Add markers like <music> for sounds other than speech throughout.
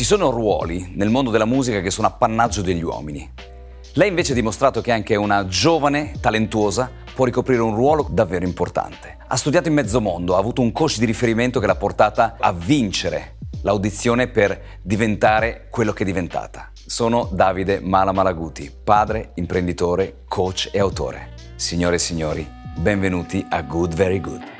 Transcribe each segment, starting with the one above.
Ci sono ruoli nel mondo della musica che sono appannaggio degli uomini. Lei invece ha dimostrato che anche una giovane, talentuosa, può ricoprire un ruolo davvero importante. Ha studiato in mezzo mondo, ha avuto un coach di riferimento che l'ha portata a vincere l'audizione per diventare quello che è diventata. Sono Davide Mala Malaguti, padre, imprenditore, coach e autore. Signore e signori, benvenuti a Good Very Good.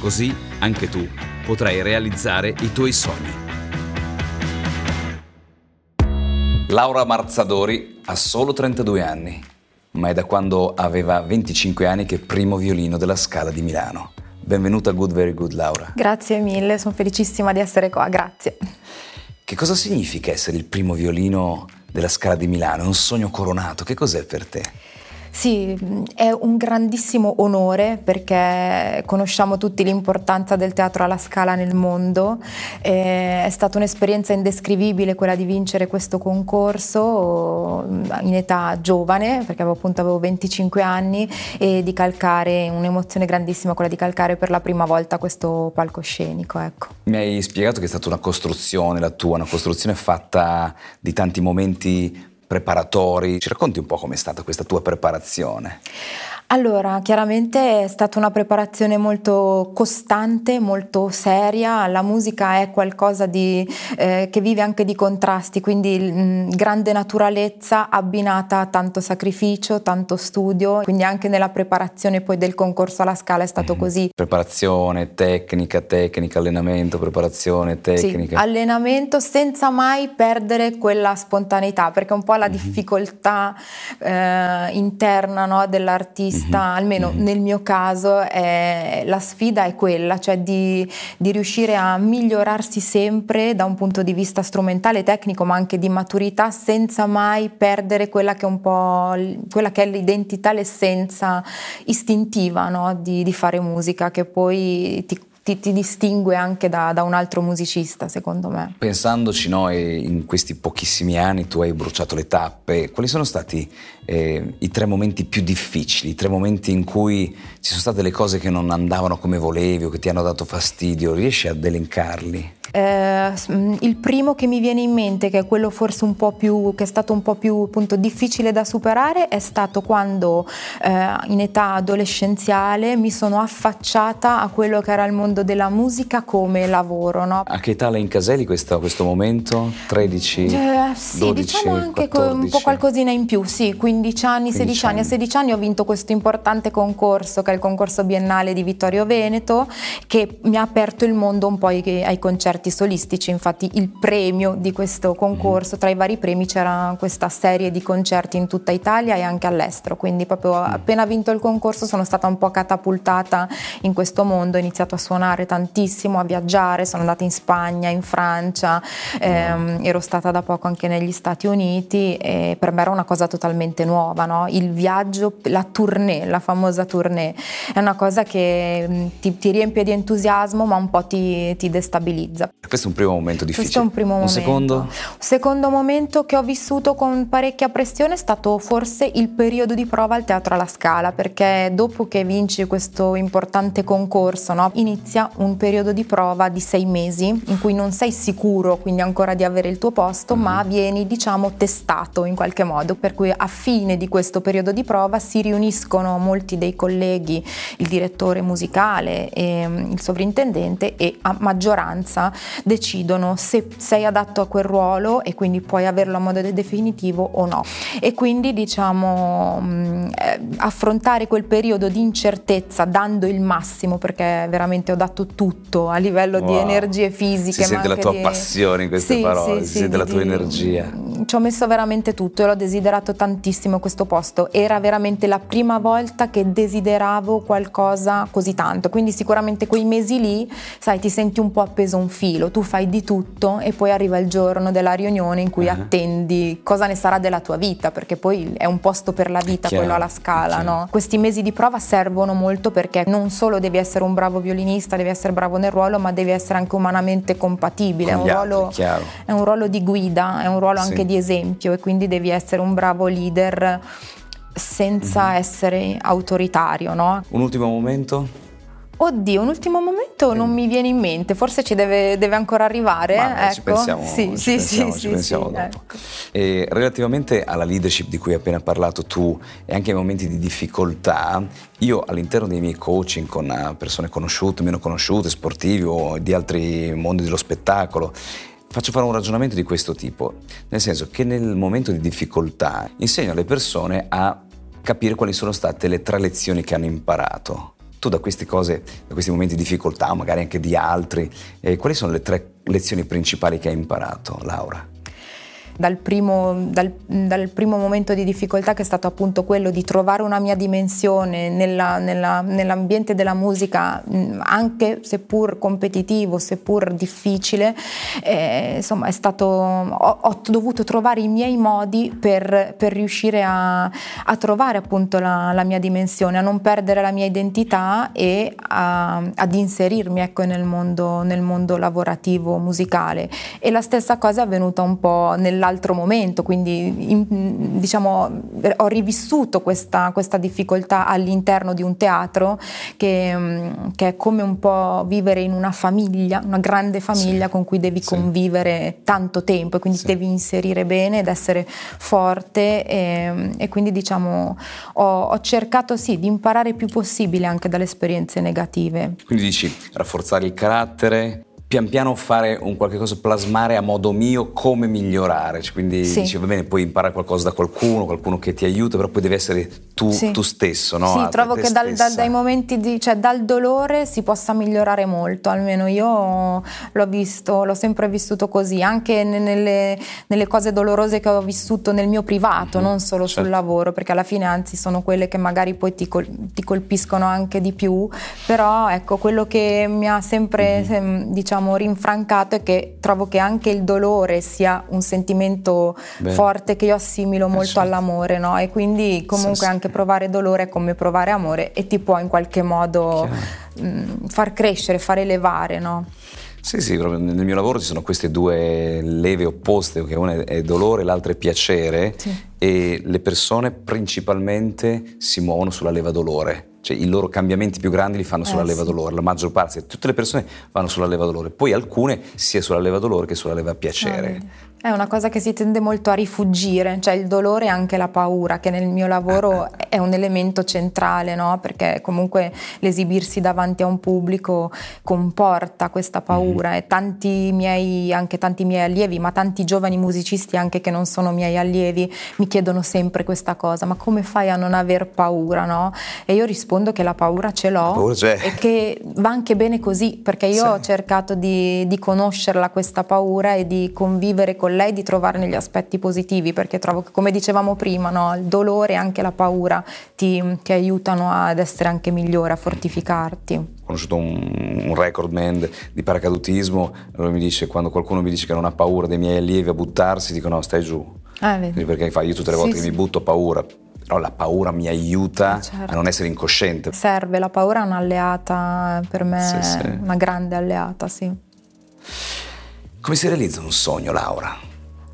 Così anche tu potrai realizzare i tuoi sogni. Laura Marzadori ha solo 32 anni, ma è da quando aveva 25 anni che è primo violino della Scala di Milano. Benvenuta a Good Very Good Laura. Grazie mille, sono felicissima di essere qua, grazie. Che cosa significa essere il primo violino della Scala di Milano? È un sogno coronato, che cos'è per te? Sì, è un grandissimo onore perché conosciamo tutti l'importanza del teatro alla scala nel mondo. è stata un'esperienza indescrivibile quella di vincere questo concorso in età giovane, perché avevo, appunto avevo 25 anni, e di calcare, un'emozione grandissima quella di calcare per la prima volta questo palcoscenico. Ecco. Mi hai spiegato che è stata una costruzione la tua, una costruzione fatta di tanti momenti preparatori. Ci racconti un po' com'è stata questa tua preparazione? Allora, chiaramente è stata una preparazione molto costante, molto seria. La musica è qualcosa di, eh, che vive anche di contrasti, quindi mh, grande naturalezza abbinata a tanto sacrificio, tanto studio. Quindi anche nella preparazione poi del concorso alla Scala è stato mm. così. Preparazione, tecnica, tecnica, allenamento, preparazione, tecnica. Sì, allenamento senza mai perdere quella spontaneità, perché un po' la mm. difficoltà eh, interna no, dell'artista vista, mm-hmm. almeno mm-hmm. nel mio caso, è, la sfida è quella, cioè di, di, riuscire a migliorarsi sempre da un punto di vista strumentale, tecnico, ma anche di maturità, senza mai perdere quella che è un po' quella che è l'identità, l'essenza istintiva no? di, di fare musica, che poi ti ti, ti distingue anche da, da, un altro musicista, secondo me. Pensandoci noi in questi pochissimi anni, tu hai bruciato le tappe, quali sono stati eh, i tre momenti più difficili, i tre momenti in cui ci sono state le cose che non andavano come volevi o che ti hanno dato fastidio? Riesci ad elencarli? Eh, il primo che mi viene in mente, che è quello forse un po' più, che è stato un po' più appunto, difficile da superare, è stato quando eh, in età adolescenziale mi sono affacciata a quello che era il mondo della musica come lavoro. No? A che età lei incaselli questo, questo momento? 13? Eh, sì, 12, diciamo anche 14. un po' qualcosina in più, sì, 15 anni, 16 anni. A 16 anni ho vinto questo importante concorso, che è il concorso biennale di Vittorio Veneto, che mi ha aperto il mondo un po' ai, ai concerti concerti solistici, infatti il premio di questo concorso, tra i vari premi c'era questa serie di concerti in tutta Italia e anche all'estero, quindi proprio appena vinto il concorso sono stata un po' catapultata in questo mondo, ho iniziato a suonare tantissimo, a viaggiare, sono andata in Spagna, in Francia, ehm, ero stata da poco anche negli Stati Uniti e per me era una cosa totalmente nuova, no? il viaggio, la tournée, la famosa tournée, è una cosa che mm, ti, ti riempie di entusiasmo ma un po' ti, ti destabilizza. Questo è un primo momento difficile. Questo è un primo momento. Un secondo? Un secondo momento che ho vissuto con parecchia pressione è stato forse il periodo di prova al Teatro alla Scala, perché dopo che vinci questo importante concorso, no, inizia un periodo di prova di sei mesi in cui non sei sicuro quindi ancora di avere il tuo posto, mm-hmm. ma vieni diciamo testato in qualche modo, per cui a fine di questo periodo di prova si riuniscono molti dei colleghi, il direttore musicale e mm, il sovrintendente e a maggioranza decidono se sei adatto a quel ruolo e quindi puoi averlo a modo definitivo o no. E quindi diciamo mm, eh, affrontare quel periodo di incertezza dando il massimo perché veramente ho dato tutto a livello wow. di energie fisiche. Si sente la tua di... passione in queste sì, parole, sì, si sì, sente di, la tua energia. Ci ho messo veramente tutto e l'ho desiderato tantissimo questo posto. Era veramente la prima volta che desideravo qualcosa così tanto, quindi sicuramente quei mesi lì, sai, ti senti un po' appeso un filo, tu fai di tutto e poi arriva il giorno della riunione in cui uh-huh. attendi cosa ne sarà della tua vita, perché poi è un posto per la vita chiaro, quello alla scala, no? Questi mesi di prova servono molto perché non solo devi essere un bravo violinista, devi essere bravo nel ruolo, ma devi essere anche umanamente compatibile, è un, ruolo, è un, ruolo, di guida, è un ruolo sì. anche di esempio e quindi devi essere un bravo leader senza mm-hmm. essere autoritario, no? Un ultimo momento? Oddio, un ultimo momento non mi viene in mente, forse ci deve, deve ancora arrivare. Ma ecco. ci pensiamo, sì, ci sì, pensiamo, sì, ci pensiamo sì, dopo. Ecco. Relativamente alla leadership di cui hai appena parlato tu e anche ai momenti di difficoltà, io all'interno dei miei coaching con persone conosciute, meno conosciute, sportivi o di altri mondi dello spettacolo, Faccio fare un ragionamento di questo tipo, nel senso che nel momento di difficoltà insegno alle persone a capire quali sono state le tre lezioni che hanno imparato. Tu da queste cose, da questi momenti di difficoltà, magari anche di altri, eh, quali sono le tre lezioni principali che hai imparato, Laura? Dal primo, dal, dal primo, momento di difficoltà che è stato appunto quello di trovare una mia dimensione nella, nella, nell'ambiente della musica, anche seppur competitivo, seppur difficile, eh, insomma stato, ho, ho, dovuto trovare i miei modi per, per riuscire a, a, trovare appunto la, la, mia dimensione, a non perdere la mia identità e a, ad inserirmi ecco, nel, mondo, nel mondo lavorativo musicale. E la stessa cosa è avvenuta un po' nell'altro altro momento, quindi in, diciamo, ho rivissuto questa, questa, difficoltà all'interno di un teatro che, mm, che, è come un po' vivere in una famiglia, una grande famiglia sì. con cui devi sì. convivere tanto tempo e quindi sì. devi inserire bene ed essere forte e, e quindi diciamo ho, ho cercato sì di imparare il più possibile anche dalle esperienze negative. Quindi dici rafforzare il carattere, pian piano fare un qualche cosa, plasmare a modo mio come migliorare, cioè, quindi sì. dici va bene, puoi imparare qualcosa da qualcuno, qualcuno che ti aiuta, però poi devi essere tu, sì. tu stesso, no? Sì, ah, trovo che dal, dal, dai momenti di, cioè dal dolore si possa migliorare molto, almeno io l'ho visto, l'ho sempre vissuto così, anche nelle, nelle cose dolorose che ho vissuto nel mio privato, mm-hmm. non solo certo. sul lavoro, perché alla fine anzi sono quelle che magari poi ti, col, ti colpiscono anche di più, però ecco, quello che mi ha sempre, mm-hmm. diciamo, diciamo rinfrancato è che trovo che anche il dolore sia un sentimento Beh. forte che io assimilo molto certo. all'amore, no? E quindi comunque sì, sì. anche provare dolore è come provare amore e ti può in qualche modo mh, far crescere, far elevare, no? Sì, sì, nel mio lavoro ci sono queste due leve opposte, che una è dolore, l'altra è piacere sì. e le persone principalmente si muovono sulla leva dolore cioè i loro cambiamenti più grandi li fanno sulla eh, leva dolore, la maggior parte, tutte le persone vanno sulla leva dolore, poi alcune sia sulla leva dolore che sulla leva piacere. Ah, è una cosa che si tende molto a rifugire, cioè il dolore e anche la paura, che nel mio lavoro ah, ah. è un elemento centrale, no? perché comunque l'esibirsi davanti a un pubblico comporta questa paura mm. e tanti miei, anche tanti miei allievi, ma tanti giovani musicisti anche che non sono miei allievi, mi chiedono sempre questa cosa, ma come fai a non aver paura? No? E io rispondo che la paura ce l'ho e che va anche bene così, perché io sì. ho cercato di, di conoscerla questa paura e di convivere con lei di trovarne gli aspetti positivi, perché trovo che, come dicevamo prima, no, il dolore e anche la paura ti, ti, aiutano ad essere anche migliore, a fortificarti. Ho conosciuto un, un record man di paracadutismo, allora mi dice, quando qualcuno mi dice che non ha paura dei miei allievi a buttarsi, dico no, stai giù. Ah, perché io tutte le volte sì, che sì. mi butto ho paura, però la paura mi aiuta certo. a non essere incosciente. Serve, la paura è un'alleata per me, sì, sì. una grande alleata, sì. Come si realizza un sogno, Laura?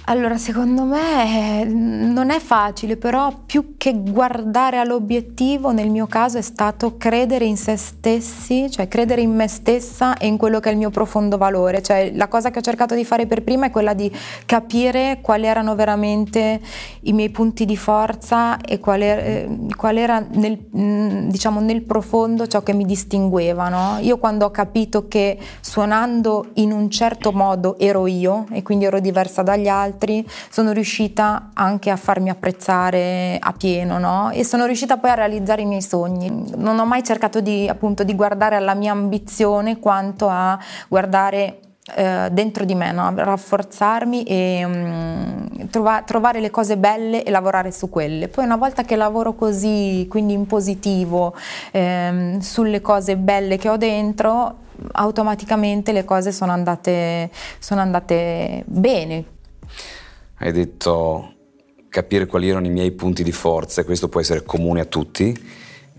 Allora, secondo me eh, non è facile, però più che guardare all'obiettivo, nel mio caso è stato credere in se stessi, cioè credere in me stessa e in quello che è il mio profondo valore. Cioè, la cosa che ho cercato di fare per prima è quella di capire quali erano veramente i miei punti di forza e qual era, eh, qual era nel, mm, diciamo, nel profondo ciò che mi distingueva. No? Io quando ho capito che suonando in un certo modo ero io e quindi ero diversa dagli altri, altri, sono riuscita anche a farmi apprezzare a pieno, no? E sono riuscita poi a realizzare i miei sogni. Non ho mai cercato di, appunto, di guardare alla mia ambizione quanto a guardare eh, dentro di me, no? rafforzarmi e um, trova- trovare le cose belle e lavorare su quelle. Poi una volta che lavoro così, quindi in positivo, ehm, sulle cose belle che ho dentro, automaticamente le cose sono andate, sono andate bene, hai detto capire quali erano i miei punti di forza, e questo può essere comune a tutti,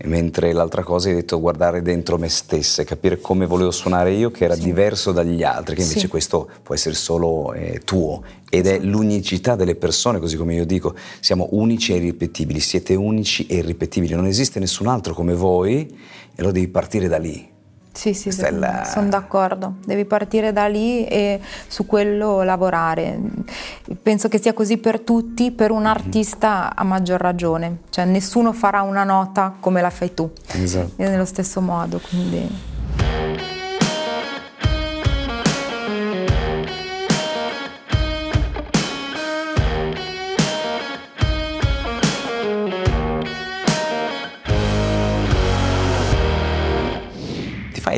mentre l'altra cosa hai detto guardare dentro me stessa, capire come volevo suonare io che era sì. diverso dagli altri, che invece sì. questo può essere solo eh, tuo ed è l'unicità delle persone, così come io dico, siamo unici e irripetibili, siete unici e irripetibili, non esiste nessun altro come voi e lo devi partire da lì. Sì, sì, la... sono d'accordo. Devi partire da lì e su quello lavorare. Penso che sia così per tutti, per un mhm. artista a maggior ragione. Cioè nessuno farà una nota come la fai tu. Esatto. Nello stesso modo, quindi...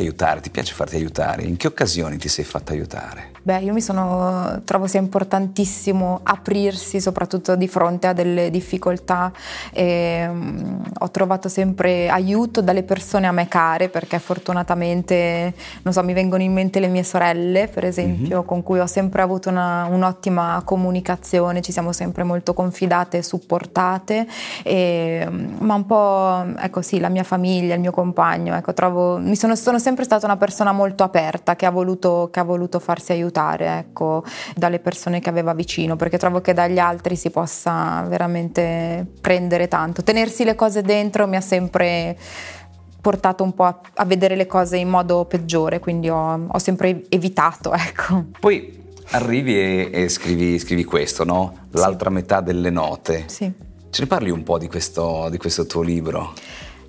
aiutare? Ti piace farti aiutare? In che occasioni ti sei fatta aiutare? Beh, io mi sono, trovo sia importantissimo aprirsi, soprattutto di fronte a delle difficoltà. E, um, ho trovato sempre aiuto dalle persone a me care, perché fortunatamente, non so, mi vengono in mente le mie sorelle, per esempio, mm-hmm. con cui ho sempre avuto una, un'ottima comunicazione, ci siamo sempre molto confidate e supportate, e, um, ma un po', ecco sì, la mia famiglia, il mio compagno, ecco, trovo, mi sono, sono sempre stata una persona molto aperta che ha voluto, che ha voluto farsi aiutare ecco, dalle persone che aveva vicino, perché trovo che dagli altri si possa veramente prendere tanto. Tenersi le cose dentro mi ha sempre portato un po' a, a vedere le cose in modo peggiore, quindi ho, ho sempre evitato. <laughs> Ecco. Poi arrivi e, e scrivi, scrivi, questo, no? L'altra sì. metà delle note. Sì. Ce ne parli un po' di questo, di questo tuo libro?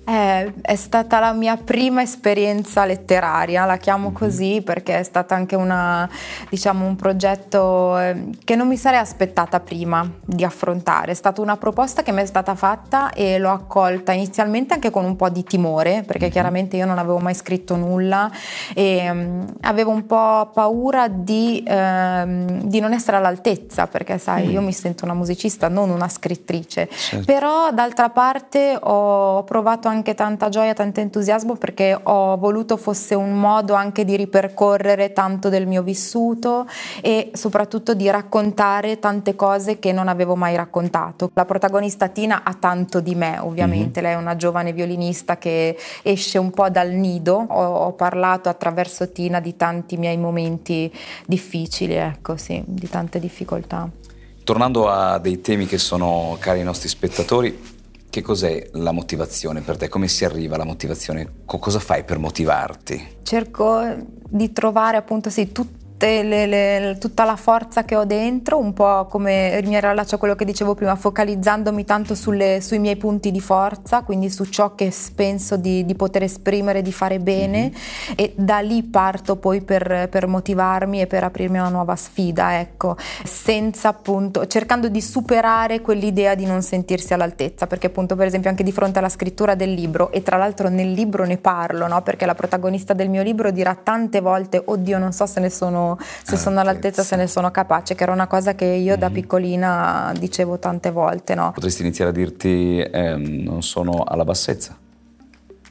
Eh, è stata la mia prima esperienza letteraria, la chiamo mm-hmm. così perché è stato anche una, diciamo, un progetto eh, che non mi sarei aspettata prima di affrontare. È stata una proposta che mi è stata fatta e l'ho accolta inizialmente anche con un po' di timore, perché mm-hmm. chiaramente io non avevo mai scritto nulla e um, avevo un po' paura di, um, di, non essere all'altezza, perché sai, mm. io mi sento una musicista, non una scrittrice. Certo. Però d'altra parte ho provato anche tanta gioia, tanto entusiasmo perché ho voluto fosse un modo anche di ripercorrere tanto del mio vissuto e soprattutto di raccontare tante cose che non avevo mai raccontato. La protagonista Tina ha tanto di me, ovviamente, mm-hmm. lei è una giovane violinista che esce un po' dal nido. Ho, ho parlato attraverso Tina di tanti miei momenti difficili, ecco, sì, di tante difficoltà. Tornando a dei temi che sono cari ai nostri spettatori, che cos'è la motivazione per te? Come si arriva alla motivazione? cosa fai per motivarti? Cerco di trovare appunto sì, tutti le, le, tutta la forza che ho dentro, un po' come mi riallaccio a quello che dicevo prima, focalizzandomi tanto sulle, sui miei punti di forza, quindi su ciò che penso di, di poter esprimere, di fare bene mm-hmm. e da lì parto poi per, per, motivarmi e per aprirmi a una nuova sfida, ecco, senza appunto, cercando di superare quell'idea di non sentirsi all'altezza, perché appunto per esempio anche di fronte alla scrittura del libro, e tra l'altro nel libro ne parlo, no? perché la protagonista del mio libro dirà tante volte, oddio non so se ne sono se sono all'altezza, se ne sono capace, che era una cosa che io mm-hmm. da mhm. piccolina dicevo tante volte. No? Potresti iniziare a dirti eh, non sono alla bassezza?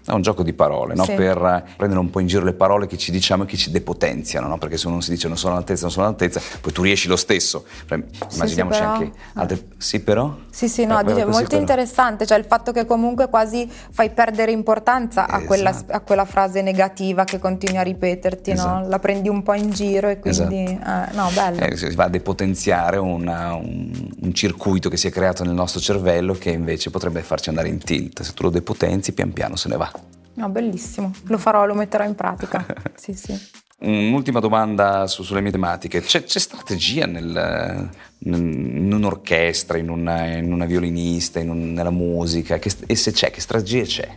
È un gioco di parole, no? sì. per prendere un po' in giro le parole che ci diciamo e che ci depotenziano, no? perché se uno si dice non sono all'altezza, non sono all'altezza, poi tu riesci lo stesso. Immaginiamoci sì, sì, anche altre... Sì, però? Sì, sì, no, dice, molto però. interessante, cioè il fatto che comunque quasi fai perdere importanza a, quella, esatto. a quella, frase negativa che continui a ripeterti, esatto. no? la prendi un po' in giro e quindi... Esatto. Eh, no, bello. Eh, si va a depotenziare una, un, un circuito che si è creato nel nostro cervello che invece potrebbe farci andare in tilt. Se tu lo depotenzi, pian piano se ne va. No, bellissimo, lo farò, lo metterò in pratica. <laughs> sì, sì. Un'ultima domanda su, sulle mie tematiche. C'è, c'è strategia nel, in un'orchestra, in una, in una violinista, in un, nella musica? Che, e se c'è, che strategia c'è?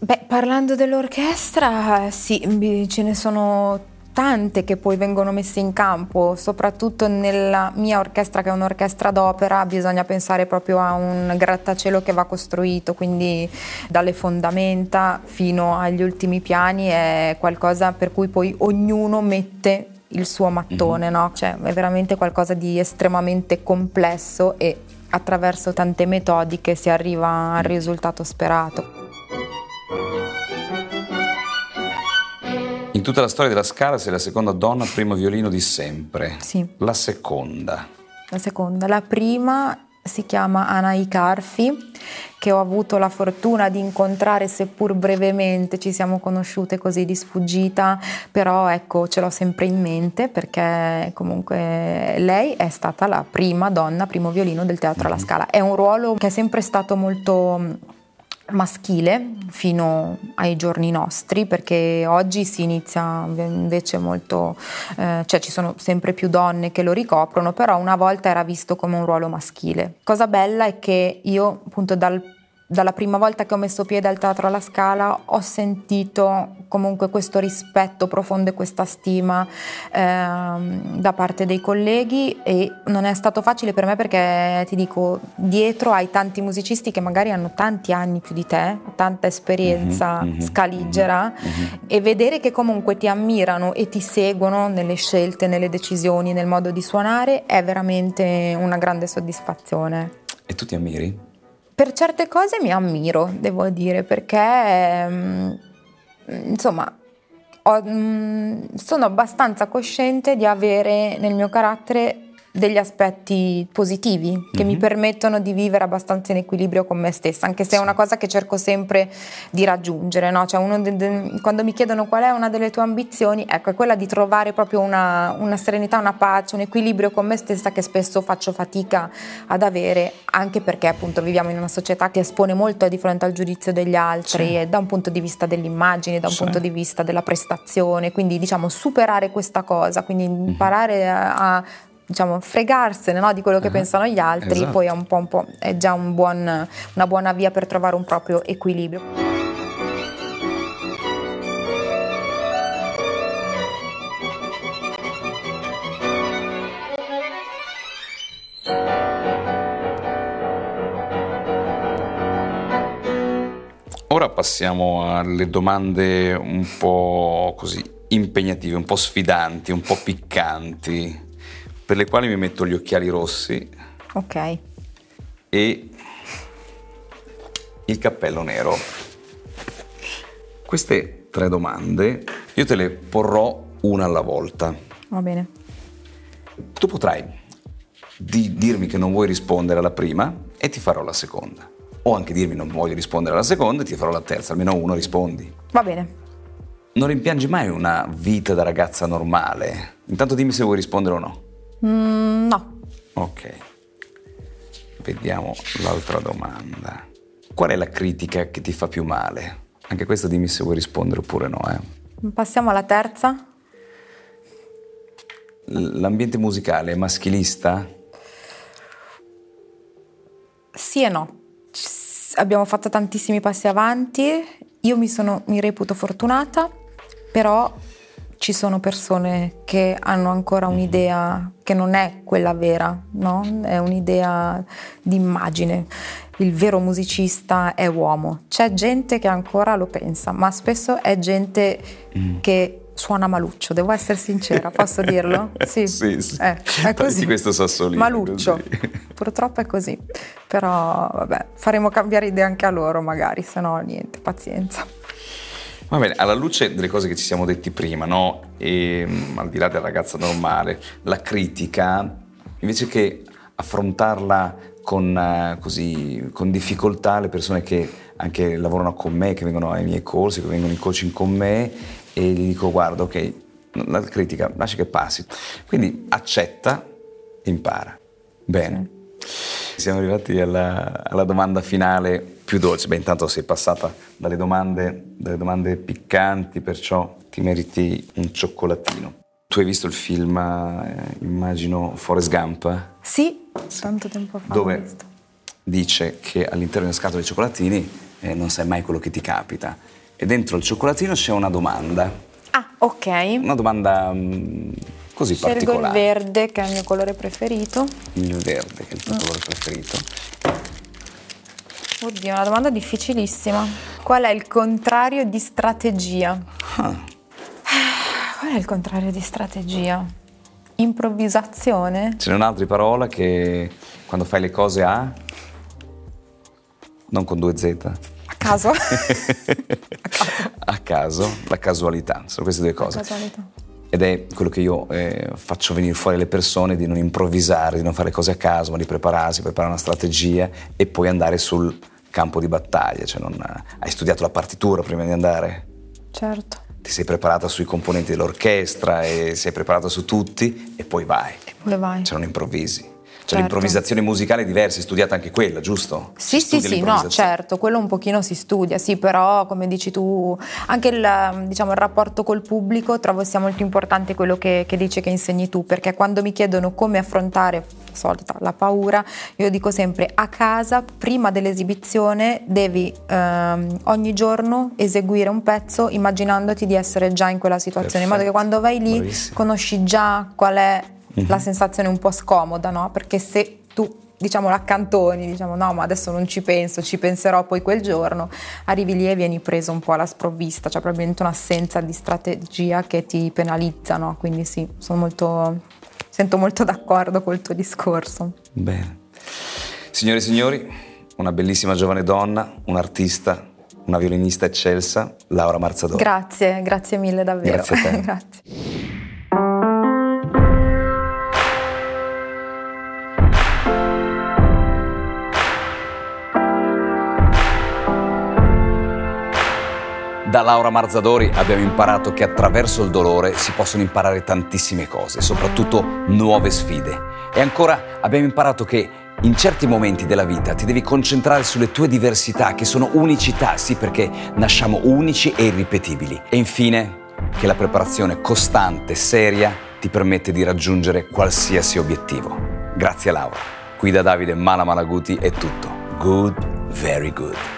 Beh, parlando dell'orchestra, sì, ce ne sono tante che poi vengono messe in campo, soprattutto nella mia orchestra che è un'orchestra d'opera, bisogna pensare proprio a un grattacielo che va costruito, quindi dalle fondamenta fino agli ultimi piani è qualcosa per cui poi ognuno mette il suo mattone, mm-hmm. no? Cioè è veramente qualcosa di estremamente complesso e attraverso tante metodiche si arriva al risultato sperato. In tutta la storia della Scala sei la seconda donna al primo violino di sempre. Sì. La seconda. La seconda. La prima si chiama Anai Carfi, che ho avuto la fortuna di incontrare, seppur brevemente, ci siamo conosciute così di sfuggita, però ecco, ce l'ho sempre in mente perché comunque lei è stata la prima donna, primo violino del Teatro alla mm-hmm. Scala. È un ruolo che è sempre stato molto maschile fino ai giorni nostri perché oggi si inizia invece molto eh, cioè ci sono sempre più donne che lo ricoprono però una volta era visto come un ruolo maschile. Cosa bella è che io appunto dal dalla prima volta che ho messo piede al Teatro alla Scala ho sentito comunque questo rispetto profondo e questa stima ehm, da parte dei colleghi e non è stato facile per me perché ti dico dietro hai tanti musicisti che magari hanno tanti anni più di te, tanta esperienza mm-hmm, scaligera mm-hmm. e vedere che comunque ti ammirano e ti seguono nelle scelte, nelle decisioni, nel modo di suonare è veramente una grande soddisfazione. E tu ti ammiri? Per certe cose mi ammiro, devo dire, perché mm, insomma ho, mm, sono abbastanza cosciente di avere nel mio carattere degli aspetti positivi che mm-hmm. mi mhm. permettono di vivere abbastanza in equilibrio con me stessa, anche se sì. è una cosa che cerco sempre di raggiungere. No? Cioè de- de- quando mi chiedono qual è una delle tue ambizioni, ecco, è quella di trovare proprio una, una, serenità, una pace, un equilibrio con me stessa che spesso faccio fatica ad avere, anche perché appunto viviamo in una società che espone molto di fronte al giudizio degli altri, sì. da un punto di vista dell'immagine, da un sì. punto di vista della prestazione, quindi diciamo superare questa cosa, quindi mhm. imparare mm-hmm. a, a diciamo, fregarsene no, di quello che uh-huh. pensano gli altri, esatto. poi è, un po', un po', è già un buon, una buona via per trovare un proprio equilibrio. Ora passiamo alle domande un po' così impegnative, un po' sfidanti, un po' piccanti per le quali mi metto gli occhiali rossi. Ok. E il cappello nero. Queste tre domande io te le porrò una alla volta. Va bene. Tu potrai di dirmi che non vuoi rispondere alla prima e ti farò la seconda. O anche dirmi non voglio rispondere alla seconda e ti farò la terza, almeno uno rispondi. Va bene. Non rimpiangi mai una vita da ragazza normale? Intanto dimmi se vuoi rispondere o no. Mm, no. Ok. Vediamo l'altra domanda. Qual è la critica che ti fa più male? Anche questa dimmi se vuoi rispondere oppure no. Eh. Passiamo alla terza. L'ambiente musicale è maschilista? Sì e no. Abbiamo fatto tantissimi passi avanti. Io mi, sono, mi reputo fortunata, però ci sono persone che hanno ancora mhm. un'idea che non è quella vera, no? È un'idea di immagine. Il vero musicista è uomo. C'è gente che ancora lo pensa, ma spesso è gente mm. che suona maluccio, devo essere sincera, posso dirlo? <laughs> Sì, sì, sì. Eh, è così. questo sassolino. Maluccio, così. <laughs> purtroppo è così, però vabbè, faremo cambiare idea anche a loro magari, se no niente, pazienza. Va bene, alla luce delle cose che ci siamo detti prima, no? E mm, al di là della ragazza normale, la critica, invece che affrontarla con, uh, così, con difficoltà, le persone che anche lavorano con me, che vengono ai miei corsi, che vengono in coaching con me, e gli dico guarda, ok, la critica lascia che passi. Quindi accetta, impara. Bene. Siamo arrivati alla, alla domanda finale più dolce. Beh, intanto sei passata dalle domande, dalle domande piccanti, perciò ti meriti un cioccolatino. Tu hai visto il film, eh, immagino, Forrest Gump? Sì, tanto tempo fa. Dove dice che all'interno di una scatola di cioccolatini eh, non sai mai quello che ti capita. E dentro il cioccolatino c'è una domanda. Ah, ok. Una domanda mh, mm, così Scelgo particolare. il verde, che è il mio colore preferito. Il verde, che è il tuo mm. colore preferito. Oddio, una domanda difficilissima. Qual è il contrario di strategia? Ah. Qual è il contrario di strategia? Improvvisazione? Ce n'è un'altra parola che quando fai le cose a... non con due Z. A caso? a <laughs> caso. A caso, la casualità, sono queste due cose. La casualità. Ed è quello che io eh, faccio venire fuori alle persone, di non improvvisare, di non fare le cose a caso, ma di prepararsi, preparare una strategia e poi andare sul campo di battaglia. Cioè non, hai studiato la partitura prima di andare? Certo ti sei preparata sui componenti dell'orchestra e sei preparata su tutti e poi vai. E poi vai. Cioè non improvvisi. Cioè certo. l'improvvisazione musicale è diversa, hai studiato anche quella, giusto? Sì, sì, sì, no, certo, quello un pochino si studia, sì, però come dici tu, anche il, diciamo, il rapporto col pubblico trovo sia molto importante quello che, che dice che insegni tu, perché quando mi chiedono come affrontare solita, la paura, io dico sempre a casa, prima dell'esibizione, devi ehm, ogni giorno eseguire un pezzo immaginandoti di essere già in quella situazione, Perfetto. in modo che quando vai lì Bravissimo. conosci già qual è mm-hmm. la sensazione un po' scomoda, no? Perché se tu diciamo l'accantoni, diciamo no ma adesso non ci penso, ci penserò poi quel giorno, arrivi lì e vieni preso un po' alla sprovvista, c'è probabilmente un'assenza di strategia che ti penalizza, no? Quindi sì, sono molto, sento molto d'accordo col tuo discorso. Bene. Signore e signori, una bellissima giovane donna, un'artista, una violinista eccelsa, Laura Marzadori. Grazie, grazie mille davvero. Grazie a te. <laughs> grazie. Da Laura Marzadori abbiamo imparato che attraverso il dolore si possono imparare tantissime cose, soprattutto nuove sfide. E ancora abbiamo imparato che in certi momenti della vita ti devi concentrare sulle tue diversità, che sono unicità, sì perché nasciamo unici e irripetibili. E infine che la preparazione costante, seria, ti permette di raggiungere qualsiasi obiettivo. Grazie Laura. Qui da Davide Mala Malaguti è tutto. Good, very good.